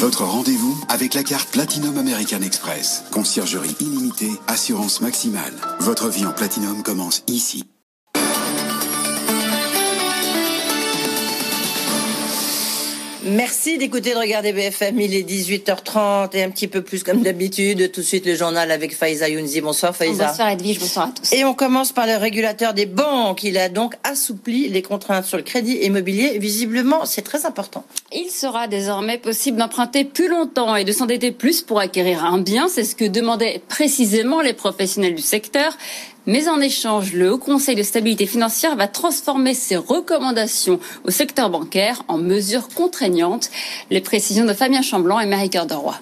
Votre rendez-vous avec la carte Platinum American Express. Conciergerie illimitée, assurance maximale. Votre vie en Platinum commence ici. Merci d'écouter de regarder BFM. Il est 18h30 et un petit peu plus comme d'habitude. Tout de suite le journal avec Faiza Younzi. Bonsoir Faiza. Bonsoir Edwige, bonsoir à tous. Et on commence par le régulateur des banques. Il a donc assoupli les contraintes sur le crédit immobilier. Visiblement, c'est très important. Il sera désormais possible d'emprunter plus longtemps et de s'endetter plus pour acquérir un bien. C'est ce que demandaient précisément les professionnels du secteur. Mais en échange, le Haut Conseil de stabilité financière va transformer ses recommandations au secteur bancaire en mesures contraignantes. Les précisions de Fabien Chamblanc et Marie-Cœur de Roy.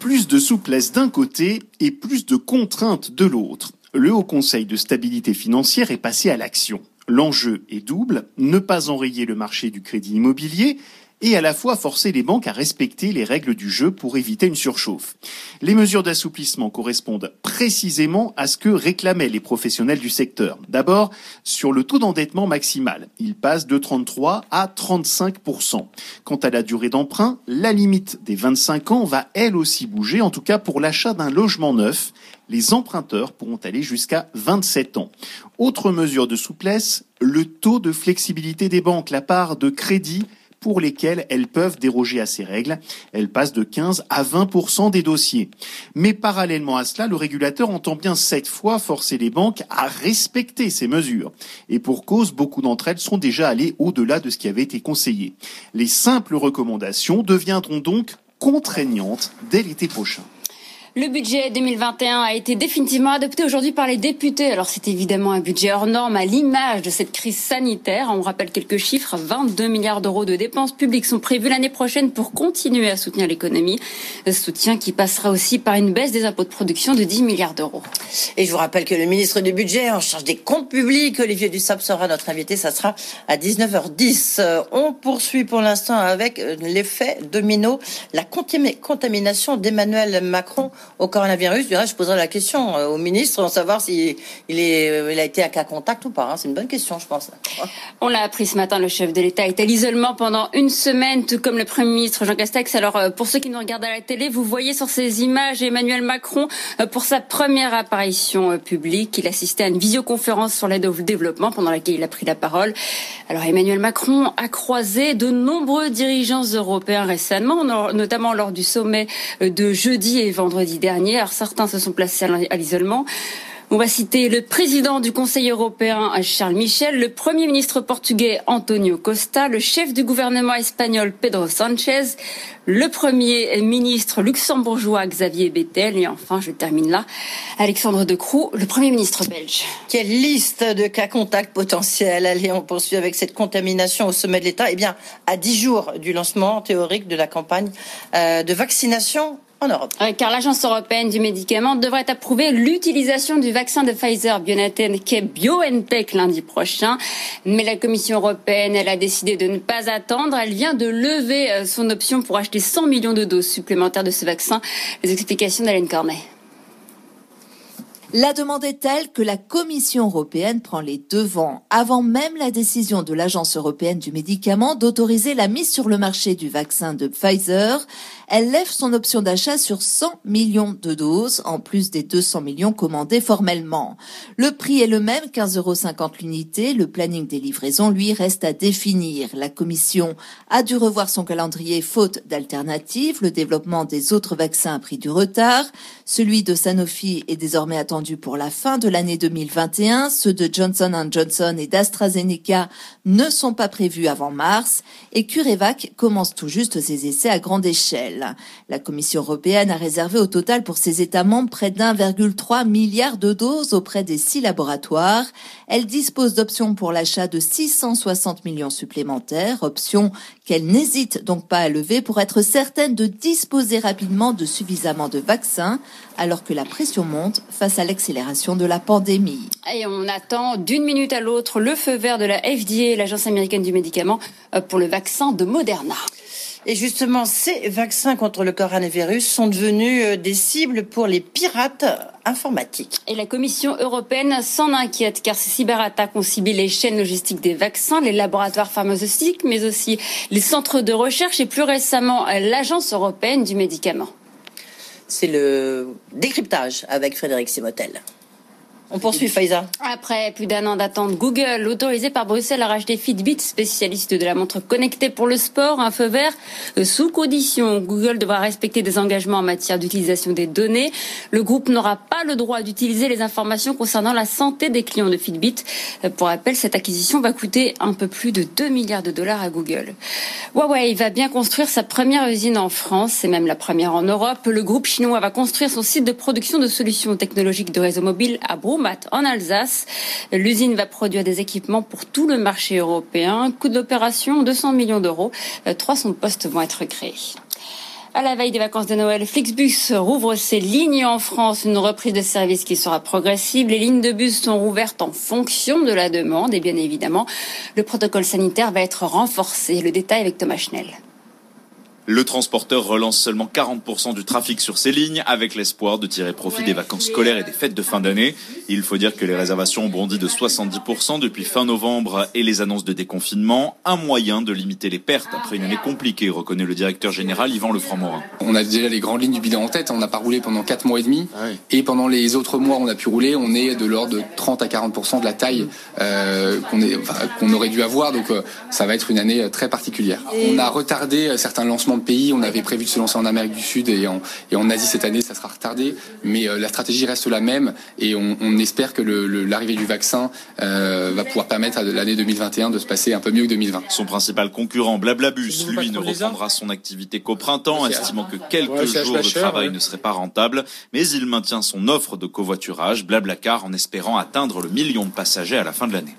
Plus de souplesse d'un côté et plus de contraintes de l'autre. Le Haut Conseil de stabilité financière est passé à l'action. L'enjeu est double, ne pas enrayer le marché du crédit immobilier et à la fois forcer les banques à respecter les règles du jeu pour éviter une surchauffe. Les mesures d'assouplissement correspondent précisément à ce que réclamaient les professionnels du secteur. D'abord, sur le taux d'endettement maximal. Il passe de 33 à 35% Quant à la durée d'emprunt, la limite des 25 ans va elle aussi bouger, en tout cas pour l'achat d'un logement neuf. Les emprunteurs pourront aller jusqu'à 27 ans. Autre mesure de souplesse, le taux de flexibilité des banques, la part de crédit pour lesquelles elles peuvent déroger à ces règles. Elles passent de 15 à 20 des dossiers. Mais parallèlement à cela, le régulateur entend bien cette fois forcer les banques à respecter ces mesures. Et pour cause, beaucoup d'entre elles sont déjà allées au-delà de ce qui avait été conseillé. Les simples recommandations deviendront donc contraignantes dès l'été prochain. Le budget 2021 a été définitivement adopté aujourd'hui par les députés. Alors c'est évidemment un budget hors norme à l'image de cette crise sanitaire. On rappelle quelques chiffres. 22 milliards d'euros de dépenses publiques sont prévus l'année prochaine pour continuer à soutenir l'économie. Soutien qui passera aussi par une baisse des impôts de production de 10 milliards d'euros. Et je vous rappelle que le ministre du Budget en charge des comptes publics, Olivier Dussopt, sera notre invité. Ça sera à 19h10. On poursuit pour l'instant avec l'effet domino, la contamination d'Emmanuel Macron au coronavirus. Je poserai la question euh, au ministre, en savoir s'il euh, a été à cas contact ou pas. Hein. C'est une bonne question, je pense. On l'a appris ce matin, le chef de l'État est à l'isolement pendant une semaine, tout comme le Premier ministre Jean Castex. Alors, euh, pour ceux qui nous regardent à la télé, vous voyez sur ces images Emmanuel Macron pour sa première apparition publique. Il assistait à une visioconférence sur l'aide au développement pendant laquelle il a pris la parole. Alors, Emmanuel Macron a croisé de nombreux dirigeants européens récemment, notamment lors du sommet de jeudi et vendredi dernier. Alors certains se sont placés à l'isolement. On va citer le président du Conseil européen, Charles Michel, le premier ministre portugais, Antonio Costa, le chef du gouvernement espagnol, Pedro Sanchez, le premier ministre luxembourgeois, Xavier Bettel, et enfin, je termine là, Alexandre De Croo, le premier ministre belge. Quelle liste de cas contacts potentiels Allez, on poursuit avec cette contamination au sommet de l'État. Eh bien, à dix jours du lancement théorique de la campagne euh, de vaccination car l'Agence européenne du médicament devrait approuver l'utilisation du vaccin de Pfizer BioNTech BioNTech lundi prochain. Mais la Commission européenne, elle a décidé de ne pas attendre. Elle vient de lever euh, son option pour acheter 100 millions de doses supplémentaires de ce vaccin. Les explications d'Hélène Cornet. La demande est telle que la Commission européenne prend les devants avant même la décision de l'Agence européenne du médicament d'autoriser la mise sur le marché du vaccin de Pfizer. Elle lève son option d'achat sur 100 millions de doses, en plus des 200 millions commandés formellement. Le prix est le même, 15,50 euros l'unité. Le planning des livraisons, lui, reste à définir. La Commission a dû revoir son calendrier faute d'alternatives. Le développement des autres vaccins a pris du retard. Celui de Sanofi est désormais attendu pour la fin de l'année 2021. Ceux de Johnson Johnson et d'AstraZeneca ne sont pas prévus avant mars et CureVac commence tout juste ses essais à grande échelle. La Commission européenne a réservé au total pour ses États membres près d'1,3 milliard de doses auprès des six laboratoires. Elle dispose d'options pour l'achat de 660 millions supplémentaires, options qu'elle n'hésite donc pas à lever pour être certaine de disposer rapidement de suffisamment de vaccins alors que la pression monte face à l'accélération de la pandémie. Et on attend d'une minute à l'autre le feu vert de la FDA, l'Agence américaine du médicament, euh, pour le vaccin de Moderna. Et justement, ces vaccins contre le coronavirus sont devenus euh, des cibles pour les pirates informatiques. Et la Commission européenne s'en inquiète car ces cyberattaques ont ciblé les chaînes logistiques des vaccins, les laboratoires pharmaceutiques, mais aussi les centres de recherche et plus récemment l'Agence européenne du médicament. C'est le décryptage avec Frédéric Simotel. On poursuit, Faiza. Après plus d'un an d'attente, Google, autorisé par Bruxelles à racheter Fitbit, spécialiste de la montre connectée pour le sport, un feu vert euh, sous condition. Google devra respecter des engagements en matière d'utilisation des données. Le groupe n'aura pas le droit d'utiliser les informations concernant la santé des clients de Fitbit. Euh, pour rappel, cette acquisition va coûter un peu plus de 2 milliards de dollars à Google. Huawei va bien construire sa première usine en France, c'est même la première en Europe. Le groupe chinois va construire son site de production de solutions technologiques de réseau mobile à Brou en Alsace. L'usine va produire des équipements pour tout le marché européen. Coût de l'opération 200 millions d'euros. 300 postes vont être créés. À la veille des vacances de Noël, Flixbus rouvre ses lignes en France, une reprise de service qui sera progressive. Les lignes de bus sont rouvertes en fonction de la demande et bien évidemment, le protocole sanitaire va être renforcé. Le détail avec Thomas Schnell. Le transporteur relance seulement 40% du trafic sur ces lignes avec l'espoir de tirer profit des vacances scolaires et des fêtes de fin d'année. Il faut dire que les réservations ont bondi de 70% depuis fin novembre et les annonces de déconfinement, un moyen de limiter les pertes après une année compliquée, reconnaît le directeur général Yvan Lefranc-Morin. On a déjà les grandes lignes du bilan en tête, on n'a pas roulé pendant 4 mois et demi ah et pendant les autres mois on a pu rouler, on est de l'ordre de 30 à 40% de la taille euh, qu'on aurait dû avoir, donc euh, ça va être une année très particulière. On a retardé euh, certains lancements de pays. On avait prévu de se lancer en Amérique du Sud et en, et en Asie cette année, ça sera retardé. Mais euh, la stratégie reste la même et on, on espère que l'arrivée du vaccin euh, va pouvoir permettre à l'année 2021 de se passer un peu mieux que 2020. Son principal concurrent, Blablabus, lui, ne reprendra son activité qu'au printemps, estimant que quelques jours de travail ne seraient pas rentables. Mais il maintient son offre de covoiturage, Blablacar, en espérant atteindre le million de passagers à la fin de l'année.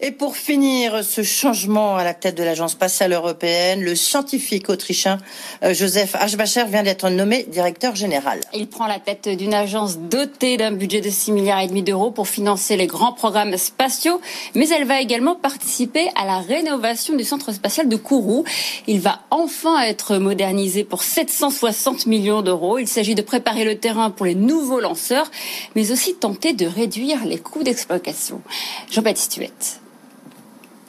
Et pour finir ce changement à la tête de l'Agence spatiale européenne, le scientifique autrichien euh, Joseph Aschbacher vient d'être nommé directeur général. Il prend la tête d'une agence dotée d'un budget de 6 milliards et demi d'euros pour financer les grands programmes spatiaux, mais elle va également participer à la rénovation du centre spatial de Kourou. Il va enfin être modernisé pour 760 millions d'euros. Il s'agit de préparer le terrain pour les nouveaux lanceurs, mais aussi tenter de réduire les coûts d'exploitation. Jean-Baptiste Huette.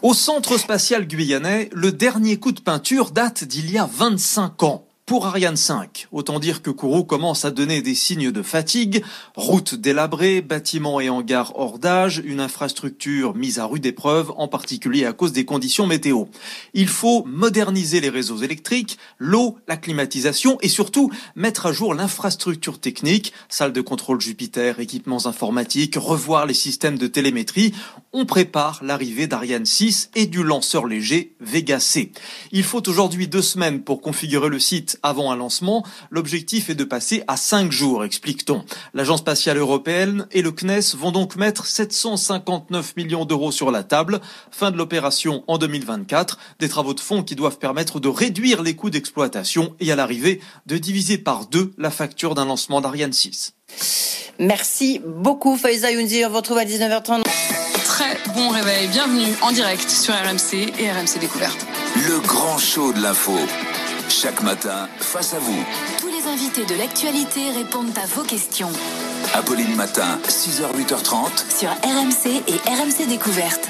Au centre spatial guyanais, le dernier coup de peinture date d'il y a 25 ans pour Ariane 5. Autant dire que Kourou commence à donner des signes de fatigue. Routes délabrées, bâtiments et hangars hors d'âge, une infrastructure mise à rude épreuve, en particulier à cause des conditions météo. Il faut moderniser les réseaux électriques, l'eau, la climatisation et surtout mettre à jour l'infrastructure technique, salle de contrôle Jupiter, équipements informatiques, revoir les systèmes de télémétrie. On prépare l'arrivée d'Ariane 6 et du lanceur léger Vega C. Il faut aujourd'hui deux semaines pour configurer le site avant un lancement. L'objectif est de passer à 5 jours, explique-t-on. L'Agence spatiale européenne et le CNES vont donc mettre 759 millions d'euros sur la table. Fin de l'opération en 2024. Des travaux de fond qui doivent permettre de réduire les coûts d'exploitation et à l'arrivée de diviser par deux la facture d'un lancement d'Ariane 6. Merci beaucoup Faiza Younzi. On vous retrouve à 19h30. Très bon réveil. Bienvenue en direct sur RMC et RMC Découverte. Le grand show de l'info. Chaque matin, face à vous. Tous les invités de l'actualité répondent à vos questions. Apolline Matin, 6h, 8h30. Sur RMC et RMC Découverte.